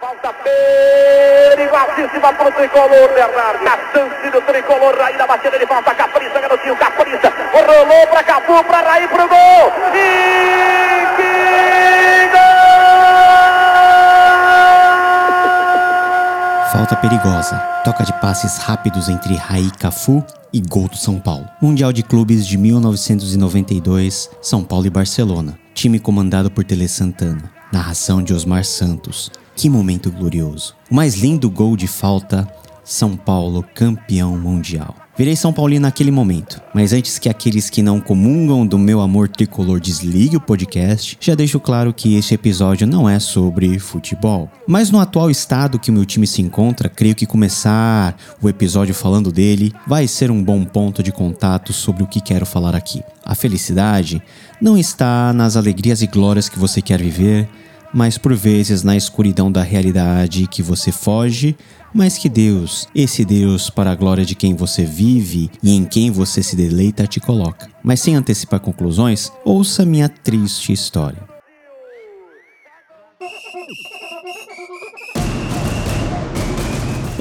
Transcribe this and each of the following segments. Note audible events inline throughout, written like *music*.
Falta perigosíssima para o tricolor, Bernardo. A chance do tricolor, Raí na batida de falta. Capriça, garotinho, Capriça. Rolou para Capu, para Raí, pro gol. E que! Falta perigosa. Toca de passes rápidos entre Raí Cafu e gol do São Paulo. Mundial de Clubes de 1992, São Paulo e Barcelona. Time comandado por Tele Santana. Narração de Osmar Santos. Que momento glorioso. O mais lindo gol de falta, São Paulo campeão mundial. Virei São Paulino naquele momento, mas antes que aqueles que não comungam do meu amor tricolor desliguem o podcast, já deixo claro que este episódio não é sobre futebol. Mas no atual estado que o meu time se encontra, creio que começar o episódio falando dele vai ser um bom ponto de contato sobre o que quero falar aqui. A felicidade não está nas alegrias e glórias que você quer viver, mas por vezes na escuridão da realidade que você foge, mas que Deus, esse Deus para a glória de quem você vive e em quem você se deleita, te coloca. Mas sem antecipar conclusões, ouça minha triste história.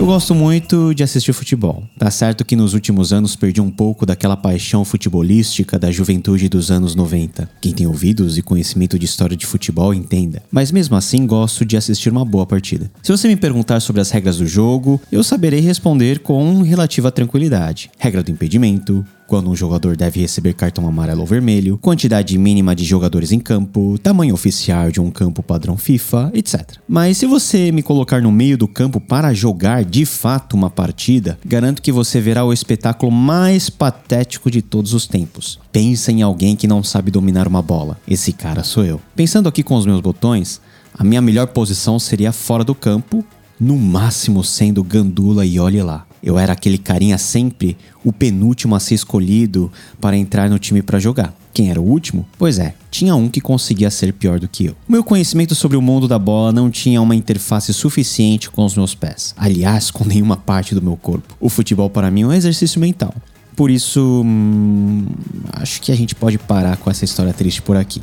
Eu gosto muito de assistir futebol. Tá certo que nos últimos anos perdi um pouco daquela paixão futebolística da juventude dos anos 90. Quem tem ouvidos e conhecimento de história de futebol entenda. Mas mesmo assim gosto de assistir uma boa partida. Se você me perguntar sobre as regras do jogo, eu saberei responder com relativa tranquilidade. Regra do impedimento, quando um jogador deve receber cartão amarelo ou vermelho, quantidade mínima de jogadores em campo, tamanho oficial de um campo padrão FIFA, etc. Mas se você me colocar no meio do campo para jogar de fato uma partida, garanto que você verá o espetáculo mais patético de todos os tempos. Pensa em alguém que não sabe dominar uma bola. Esse cara sou eu. Pensando aqui com os meus botões, a minha melhor posição seria fora do campo, no máximo sendo gandula e olhe lá. Eu era aquele carinha sempre o penúltimo a ser escolhido para entrar no time para jogar. Quem era o último? Pois é, tinha um que conseguia ser pior do que eu. O meu conhecimento sobre o mundo da bola não tinha uma interface suficiente com os meus pés. Aliás, com *laughs* nenhuma parte do meu corpo. O futebol para mim é um exercício mental. Por isso, hum, acho que a gente pode parar com essa história triste por aqui.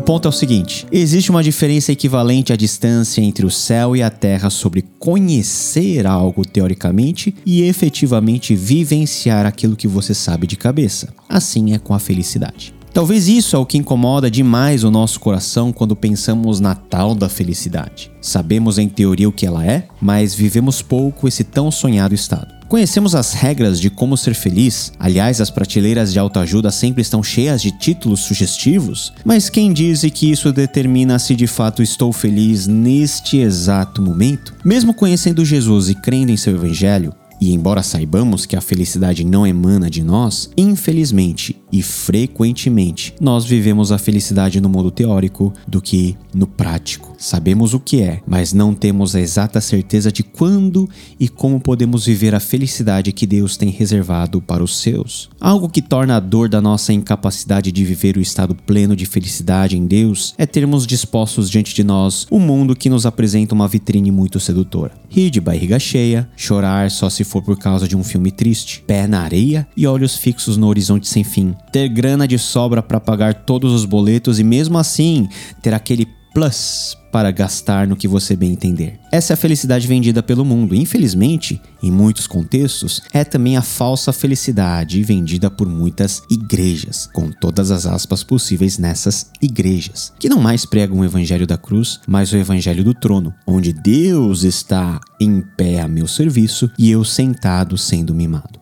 O ponto é o seguinte: existe uma diferença equivalente à distância entre o céu e a terra sobre conhecer algo teoricamente e efetivamente vivenciar aquilo que você sabe de cabeça. Assim é com a felicidade. Talvez isso é o que incomoda demais o nosso coração quando pensamos na tal da felicidade. Sabemos em teoria o que ela é, mas vivemos pouco esse tão sonhado estado. Conhecemos as regras de como ser feliz, aliás, as prateleiras de autoajuda sempre estão cheias de títulos sugestivos, mas quem diz que isso determina se de fato estou feliz neste exato momento? Mesmo conhecendo Jesus e crendo em seu evangelho, e embora saibamos que a felicidade não emana de nós, infelizmente e frequentemente nós vivemos a felicidade no mundo teórico do que no prático. Sabemos o que é, mas não temos a exata certeza de quando e como podemos viver a felicidade que Deus tem reservado para os seus. Algo que torna a dor da nossa incapacidade de viver o estado pleno de felicidade em Deus é termos dispostos diante de nós um mundo que nos apresenta uma vitrine muito sedutora. Rir de barriga cheia, chorar só se for por causa de um filme triste, pé na areia e olhos fixos no horizonte sem fim. Ter grana de sobra para pagar todos os boletos e mesmo assim ter aquele plus para gastar no que você bem entender. Essa é a felicidade vendida pelo mundo. Infelizmente, em muitos contextos, é também a falsa felicidade vendida por muitas igrejas, com todas as aspas possíveis nessas igrejas, que não mais pregam o evangelho da cruz, mas o evangelho do trono, onde Deus está em pé a meu serviço e eu sentado sendo mimado.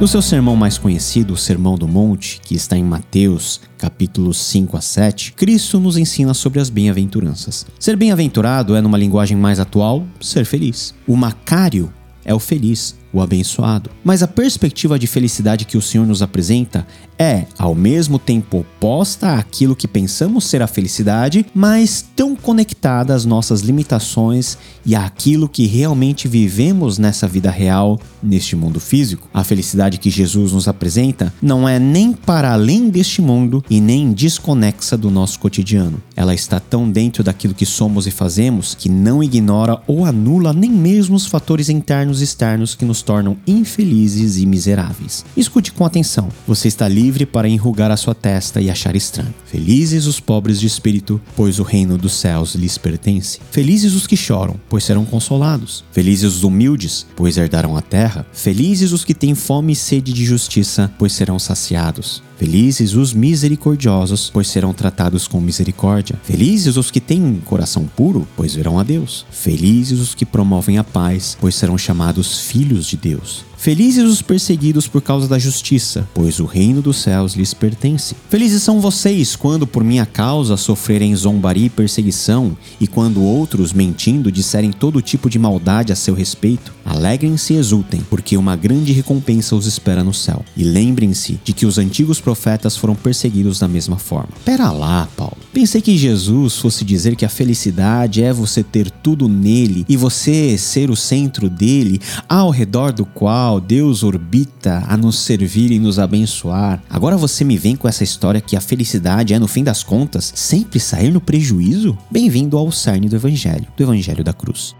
No seu sermão mais conhecido, o Sermão do Monte, que está em Mateus, capítulos 5 a 7, Cristo nos ensina sobre as bem-aventuranças. Ser bem-aventurado é, numa linguagem mais atual, ser feliz. O macário é o feliz, o abençoado. Mas a perspectiva de felicidade que o Senhor nos apresenta é, ao mesmo tempo, oposta àquilo que pensamos ser a felicidade, mas tão conectada às nossas limitações e àquilo que realmente vivemos nessa vida real, neste mundo físico. A felicidade que Jesus nos apresenta não é nem para além deste mundo e nem desconexa do nosso cotidiano. Ela está tão dentro daquilo que somos e fazemos que não ignora ou anula nem mesmo os fatores internos e externos que nos tornam infelizes e miseráveis. Escute com atenção. Você está livre para enrugar a sua testa e achar estranho. Felizes os pobres de espírito, pois o reino dos céus lhes pertence. Felizes os que choram, pois serão consolados. Felizes os humildes, pois herdarão a terra. Felizes os que têm fome e sede de justiça, pois serão saciados. Felizes os misericordiosos, pois serão tratados com misericórdia. Felizes os que têm coração puro, pois verão a Deus. Felizes os que promovem a paz, pois serão chamados filhos de Deus. Felizes os perseguidos por causa da justiça, pois o reino dos céus lhes pertence. Felizes são vocês quando por minha causa sofrerem zombaria e perseguição, e quando outros, mentindo, disserem todo tipo de maldade a seu respeito. Alegrem-se e exultem, porque uma grande recompensa os espera no céu. E lembrem-se de que os antigos profetas foram perseguidos da mesma forma. Pera lá, Paulo. Pensei que Jesus fosse dizer que a felicidade é você ter tudo nele e você ser o centro dele, ao redor do qual Deus orbita a nos servir e nos abençoar. Agora você me vem com essa história que a felicidade é, no fim das contas, sempre sair no prejuízo? Bem-vindo ao cerne do Evangelho, do Evangelho da Cruz.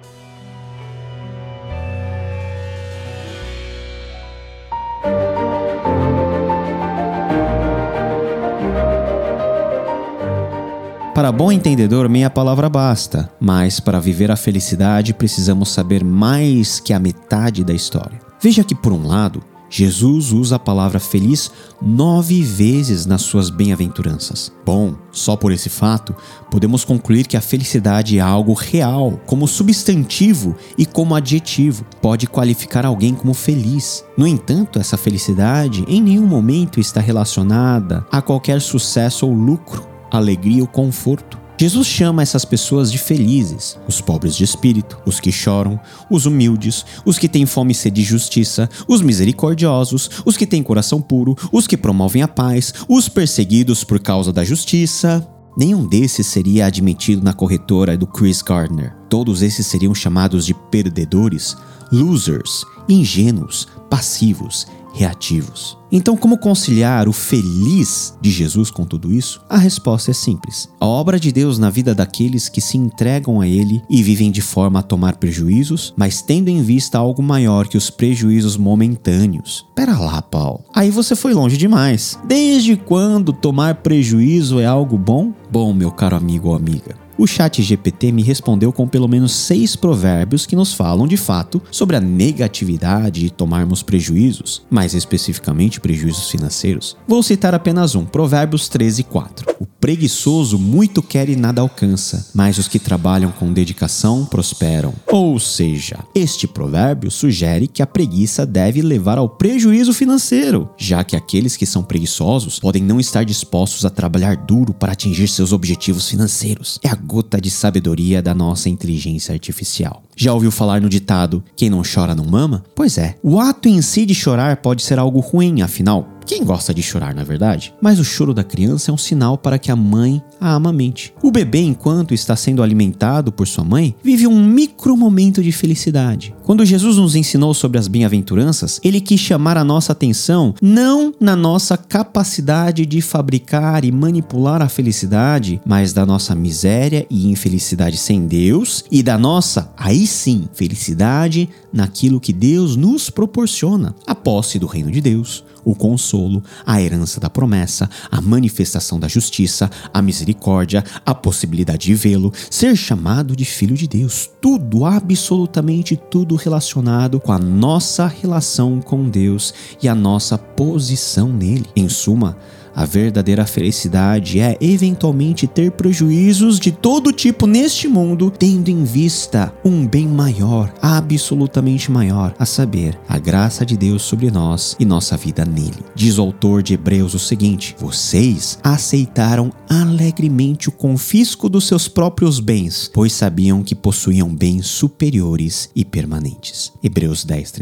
Para bom entendedor, meia palavra basta, mas para viver a felicidade precisamos saber mais que a metade da história. Veja que, por um lado, Jesus usa a palavra feliz nove vezes nas suas bem-aventuranças. Bom, só por esse fato, podemos concluir que a felicidade é algo real, como substantivo e como adjetivo, pode qualificar alguém como feliz. No entanto, essa felicidade em nenhum momento está relacionada a qualquer sucesso ou lucro, alegria ou conforto. Jesus chama essas pessoas de felizes, os pobres de espírito, os que choram, os humildes, os que têm fome e sede de justiça, os misericordiosos, os que têm coração puro, os que promovem a paz, os perseguidos por causa da justiça. Nenhum desses seria admitido na corretora do Chris Gardner. Todos esses seriam chamados de perdedores, losers, ingênuos, passivos, reativos. Então, como conciliar o feliz de Jesus com tudo isso? A resposta é simples. A obra de Deus na vida daqueles que se entregam a Ele e vivem de forma a tomar prejuízos, mas tendo em vista algo maior que os prejuízos momentâneos. Pera lá, Paulo. Aí você foi longe demais. Desde quando tomar prejuízo é algo bom? Bom, meu caro amigo ou amiga, o chat GPT me respondeu com pelo menos seis provérbios que nos falam de fato sobre a negatividade de tomarmos prejuízos, mais especificamente prejuízos financeiros. Vou citar apenas um, Provérbios 13, 4. O preguiçoso muito quer e nada alcança, mas os que trabalham com dedicação prosperam. Ou seja, este provérbio sugere que a preguiça deve levar ao prejuízo financeiro, já que aqueles que são preguiçosos podem não estar dispostos a trabalhar duro para atingir seus objetivos financeiros. É a gota de sabedoria da nossa inteligência artificial. Já ouviu falar no ditado: quem não chora não mama? Pois é, o ato em si de chorar pode ser algo ruim, afinal, quem gosta de chorar, na verdade? Mas o choro da criança é um sinal para que a mãe a amamente. O bebê, enquanto está sendo alimentado por sua mãe, vive um micro momento de felicidade. Quando Jesus nos ensinou sobre as bem-aventuranças, ele quis chamar a nossa atenção não na nossa capacidade de fabricar e manipular a felicidade, mas da nossa miséria e infelicidade sem Deus e da nossa, aí sim, felicidade naquilo que Deus nos proporciona a posse do reino de Deus, o consolo, a herança da promessa, a manifestação da justiça, a misericórdia, a possibilidade de vê-lo, ser chamado de filho de Deus. Tudo, absolutamente tudo relacionado com a nossa relação com Deus e a nossa posição nele. Em suma, a verdadeira felicidade é eventualmente ter prejuízos de todo tipo neste mundo, tendo em vista um bem maior, absolutamente maior, a saber, a graça de Deus sobre nós e nossa vida nele. Diz o autor de Hebreus o seguinte: Vocês aceitaram alegremente o confisco dos seus próprios bens, pois sabiam que possuíam bens superiores e permanentes. Hebreus 10,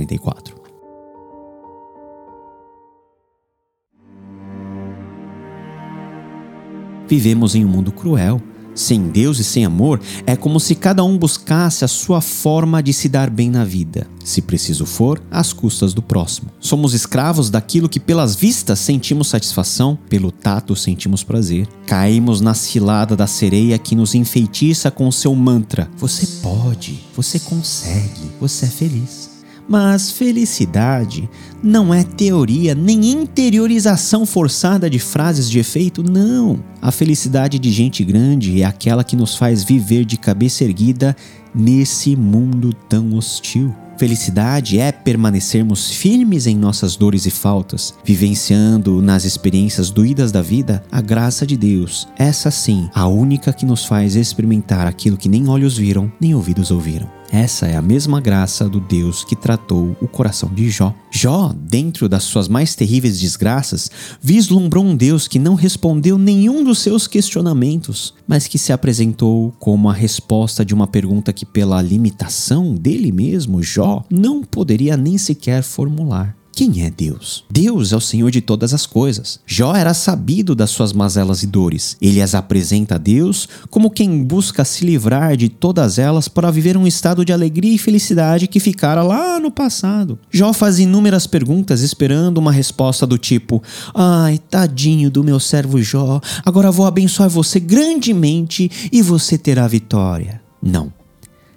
Vivemos em um mundo cruel. Sem Deus e sem amor, é como se cada um buscasse a sua forma de se dar bem na vida, se preciso for, às custas do próximo. Somos escravos daquilo que pelas vistas sentimos satisfação, pelo tato sentimos prazer. Caímos na cilada da sereia que nos enfeitiça com o seu mantra: Você pode, você consegue, você é feliz. Mas felicidade não é teoria nem interiorização forçada de frases de efeito, não. A felicidade de gente grande é aquela que nos faz viver de cabeça erguida nesse mundo tão hostil. Felicidade é permanecermos firmes em nossas dores e faltas, vivenciando nas experiências doídas da vida a graça de Deus. Essa sim, a única que nos faz experimentar aquilo que nem olhos viram, nem ouvidos ouviram. Essa é a mesma graça do Deus que tratou o coração de Jó. Jó, dentro das suas mais terríveis desgraças, vislumbrou um Deus que não respondeu nenhum dos seus questionamentos, mas que se apresentou como a resposta de uma pergunta que, pela limitação dele mesmo, Jó, não poderia nem sequer formular. Quem é Deus? Deus é o Senhor de todas as coisas. Jó era sabido das suas mazelas e dores. Ele as apresenta a Deus como quem busca se livrar de todas elas para viver um estado de alegria e felicidade que ficara lá no passado. Jó faz inúmeras perguntas esperando uma resposta do tipo: Ai, tadinho do meu servo Jó, agora vou abençoar você grandemente e você terá vitória. Não.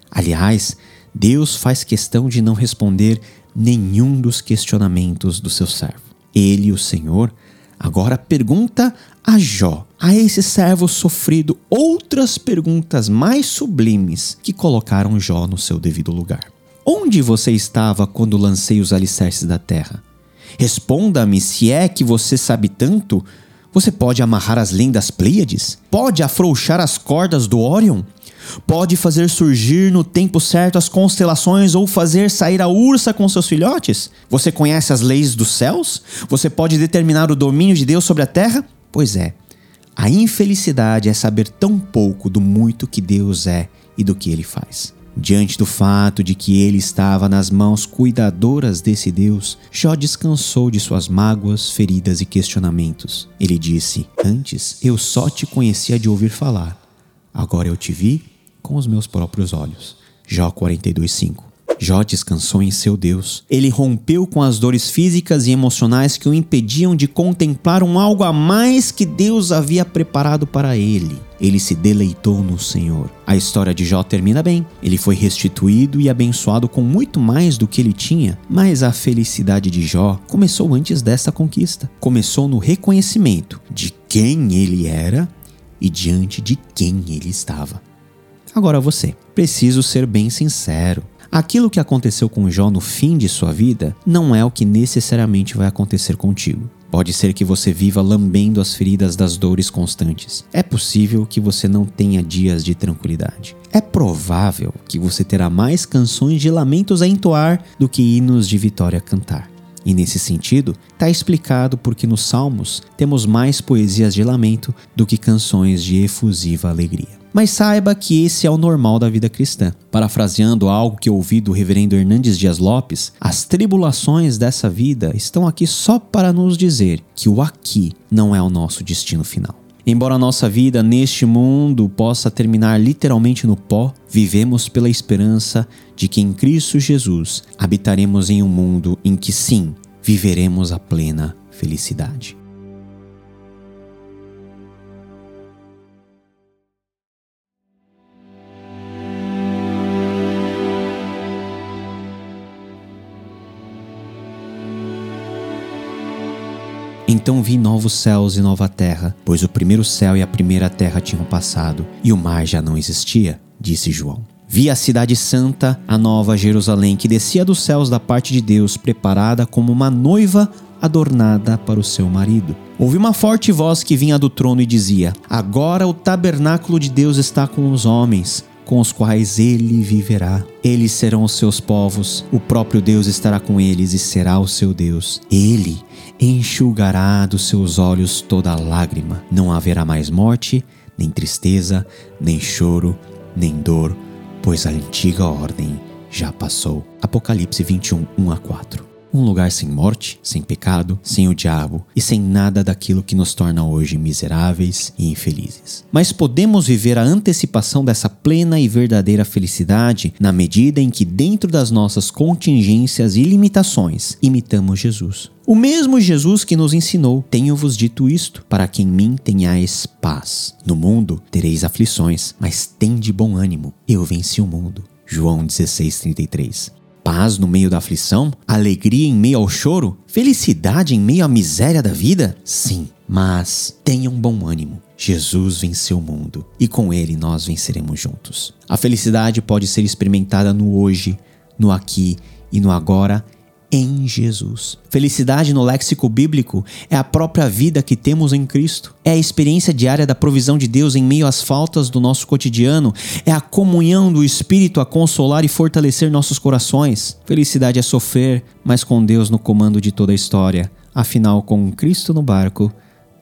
Aliás, Deus faz questão de não responder nenhum dos questionamentos do seu servo. Ele, o Senhor, agora pergunta a Jó, a esse servo sofrido, outras perguntas mais sublimes que colocaram Jó no seu devido lugar. Onde você estava quando lancei os alicerces da terra? Responda-me se é que você sabe tanto. Você pode amarrar as lendas Pleiades? Pode afrouxar as cordas do Órion? Pode fazer surgir no tempo certo as constelações ou fazer sair a ursa com seus filhotes? Você conhece as leis dos céus? Você pode determinar o domínio de Deus sobre a terra? Pois é. A infelicidade é saber tão pouco do muito que Deus é e do que ele faz. Diante do fato de que ele estava nas mãos cuidadoras desse Deus, Jó descansou de suas mágoas, feridas e questionamentos. Ele disse: Antes eu só te conhecia de ouvir falar, agora eu te vi com os meus próprios olhos. Jó 42:5. Jó descansou em seu Deus. Ele rompeu com as dores físicas e emocionais que o impediam de contemplar um algo a mais que Deus havia preparado para ele. Ele se deleitou no Senhor. A história de Jó termina bem. Ele foi restituído e abençoado com muito mais do que ele tinha, mas a felicidade de Jó começou antes dessa conquista. Começou no reconhecimento de quem ele era e diante de quem ele estava. Agora você, preciso ser bem sincero. Aquilo que aconteceu com Jó no fim de sua vida não é o que necessariamente vai acontecer contigo. Pode ser que você viva lambendo as feridas das dores constantes. É possível que você não tenha dias de tranquilidade. É provável que você terá mais canções de lamentos a entoar do que hinos de vitória a cantar. E nesse sentido, está explicado porque nos Salmos temos mais poesias de lamento do que canções de efusiva alegria. Mas saiba que esse é o normal da vida cristã. Parafraseando algo que ouvi do reverendo Hernandes Dias Lopes, as tribulações dessa vida estão aqui só para nos dizer que o aqui não é o nosso destino final. Embora a nossa vida neste mundo possa terminar literalmente no pó, vivemos pela esperança de que em Cristo Jesus habitaremos em um mundo em que sim, viveremos a plena felicidade. Então vi novos céus e nova terra, pois o primeiro céu e a primeira terra tinham passado, e o mar já não existia, disse João. Vi a cidade santa, a nova Jerusalém, que descia dos céus da parte de Deus, preparada como uma noiva adornada para o seu marido. Ouvi uma forte voz que vinha do trono e dizia: Agora o tabernáculo de Deus está com os homens com os quais ele viverá. Eles serão os seus povos, o próprio Deus estará com eles e será o seu Deus. Ele enxugará dos seus olhos toda lágrima. Não haverá mais morte, nem tristeza, nem choro, nem dor, pois a antiga ordem já passou. Apocalipse 21, 1 a 4. Um lugar sem morte, sem pecado, sem o diabo e sem nada daquilo que nos torna hoje miseráveis e infelizes. Mas podemos viver a antecipação dessa plena e verdadeira felicidade na medida em que, dentro das nossas contingências e limitações, imitamos Jesus. O mesmo Jesus que nos ensinou: Tenho-vos dito isto, para que em mim tenhais paz. No mundo tereis aflições, mas tende bom ânimo. Eu venci o mundo. João 16:33. Paz no meio da aflição? Alegria em meio ao choro? Felicidade em meio à miséria da vida? Sim, mas tenham bom ânimo. Jesus venceu o mundo e com ele nós venceremos juntos. A felicidade pode ser experimentada no hoje, no aqui e no agora em Jesus. Felicidade no léxico bíblico é a própria vida que temos em Cristo. É a experiência diária da provisão de Deus em meio às faltas do nosso cotidiano. É a comunhão do Espírito a consolar e fortalecer nossos corações. Felicidade é sofrer, mas com Deus no comando de toda a história. Afinal, com Cristo no barco,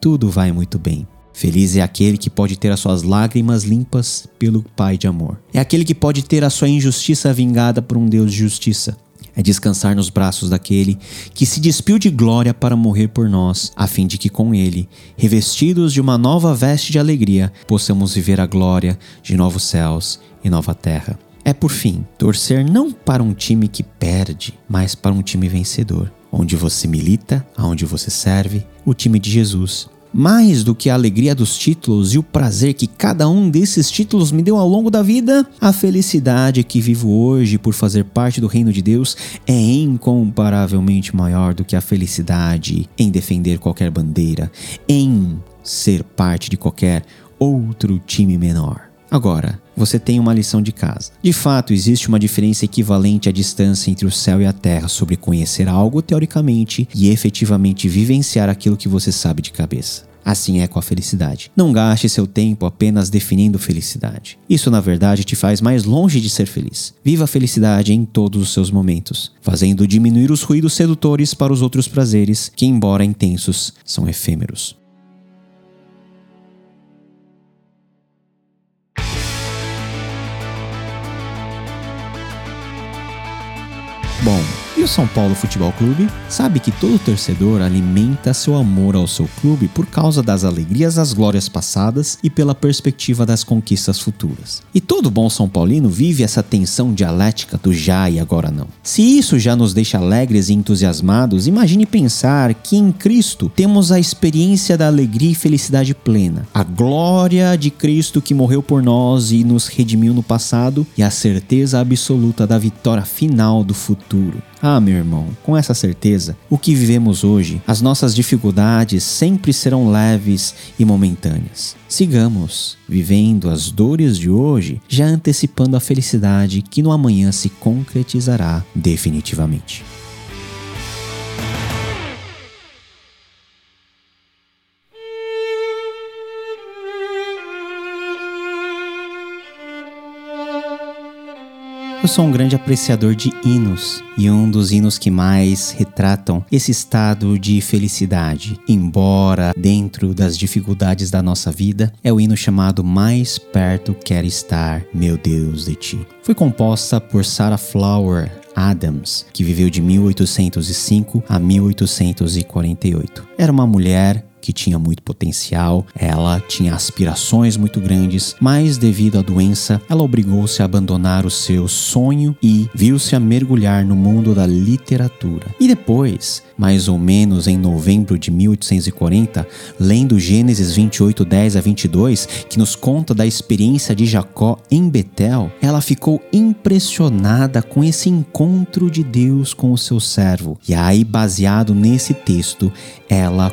tudo vai muito bem. Feliz é aquele que pode ter as suas lágrimas limpas pelo Pai de amor. É aquele que pode ter a sua injustiça vingada por um Deus de justiça é descansar nos braços daquele que se despiu de glória para morrer por nós, a fim de que com ele, revestidos de uma nova veste de alegria, possamos viver a glória de novos céus e nova terra. É por fim torcer não para um time que perde, mas para um time vencedor, onde você milita, aonde você serve, o time de Jesus, mais do que a alegria dos títulos e o prazer que cada um desses títulos me deu ao longo da vida, a felicidade que vivo hoje por fazer parte do reino de Deus é incomparavelmente maior do que a felicidade em defender qualquer bandeira, em ser parte de qualquer outro time menor. Agora, você tem uma lição de casa. De fato, existe uma diferença equivalente à distância entre o céu e a terra sobre conhecer algo teoricamente e efetivamente vivenciar aquilo que você sabe de cabeça. Assim é com a felicidade. Não gaste seu tempo apenas definindo felicidade. Isso, na verdade, te faz mais longe de ser feliz. Viva a felicidade em todos os seus momentos, fazendo diminuir os ruídos sedutores para os outros prazeres, que, embora intensos, são efêmeros. São Paulo Futebol Clube sabe que todo torcedor alimenta seu amor ao seu clube por causa das alegrias das glórias passadas e pela perspectiva das conquistas futuras. E todo bom São Paulino vive essa tensão dialética do já e agora não. Se isso já nos deixa alegres e entusiasmados, imagine pensar que em Cristo temos a experiência da alegria e felicidade plena, a glória de Cristo que morreu por nós e nos redimiu no passado e a certeza absoluta da vitória final do futuro. Ah, meu irmão, com essa certeza, o que vivemos hoje, as nossas dificuldades sempre serão leves e momentâneas. Sigamos vivendo as dores de hoje, já antecipando a felicidade que no amanhã se concretizará definitivamente. Eu sou um grande apreciador de hinos e um dos hinos que mais retratam esse estado de felicidade, embora dentro das dificuldades da nossa vida, é o hino chamado Mais Perto Quero Estar, Meu Deus de Ti. Foi composta por Sarah Flower Adams, que viveu de 1805 a 1848. Era uma mulher que tinha muito potencial, ela tinha aspirações muito grandes, mas devido à doença, ela obrigou-se a abandonar o seu sonho e viu-se a mergulhar no mundo da literatura. E depois, mais ou menos em novembro de 1840, lendo Gênesis 28, 10 a 22, que nos conta da experiência de Jacó em Betel, ela ficou impressionada com esse encontro de Deus com o seu servo. E aí, baseado nesse texto, ela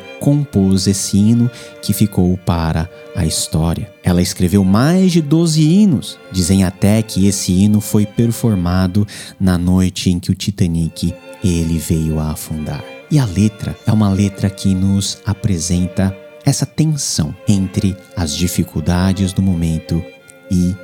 compôs esse hino que ficou para a história. Ela escreveu mais de 12 hinos. Dizem até que esse hino foi performado na noite em que o Titanic ele veio a afundar. E a letra é uma letra que nos apresenta essa tensão entre as dificuldades do momento e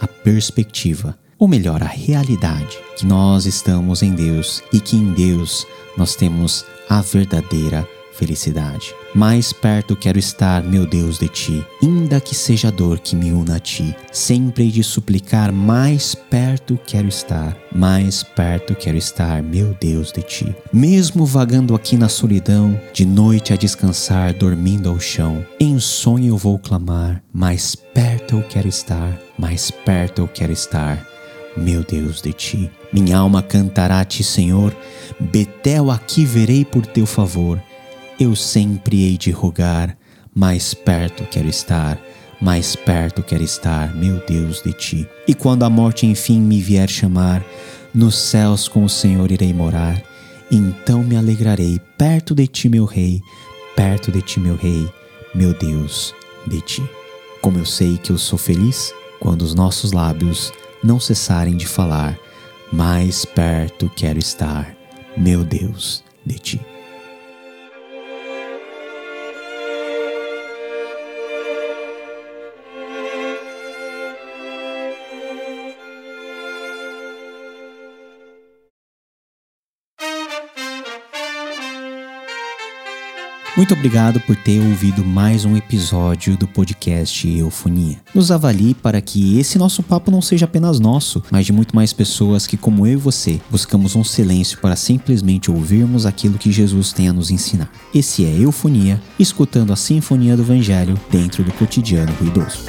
a perspectiva, ou melhor, a realidade que nós estamos em Deus e que em Deus nós temos a verdadeira felicidade. Mais perto quero estar, meu Deus, de ti, ainda que seja a dor que me una a ti. Sempre de suplicar, mais perto quero estar, mais perto quero estar, meu Deus, de ti. Mesmo vagando aqui na solidão, de noite a descansar, dormindo ao chão, em sonho eu vou clamar, mais perto eu quero estar, mais perto eu quero estar, meu Deus, de ti. Minha alma cantará a ti, Senhor, Betel aqui verei por teu favor eu sempre hei de rogar, mais perto quero estar, mais perto quero estar, meu Deus, de ti. E quando a morte enfim me vier chamar, nos céus com o Senhor irei morar, então me alegrarei perto de ti, meu Rei, perto de ti, meu Rei, meu Deus, de ti. Como eu sei que eu sou feliz quando os nossos lábios não cessarem de falar, mais perto quero estar, meu Deus, de ti. Muito obrigado por ter ouvido mais um episódio do podcast Eufonia. Nos avalie para que esse nosso papo não seja apenas nosso, mas de muito mais pessoas que, como eu e você, buscamos um silêncio para simplesmente ouvirmos aquilo que Jesus tem a nos ensinar. Esse é Eufonia, escutando a sinfonia do Evangelho dentro do cotidiano ruidoso.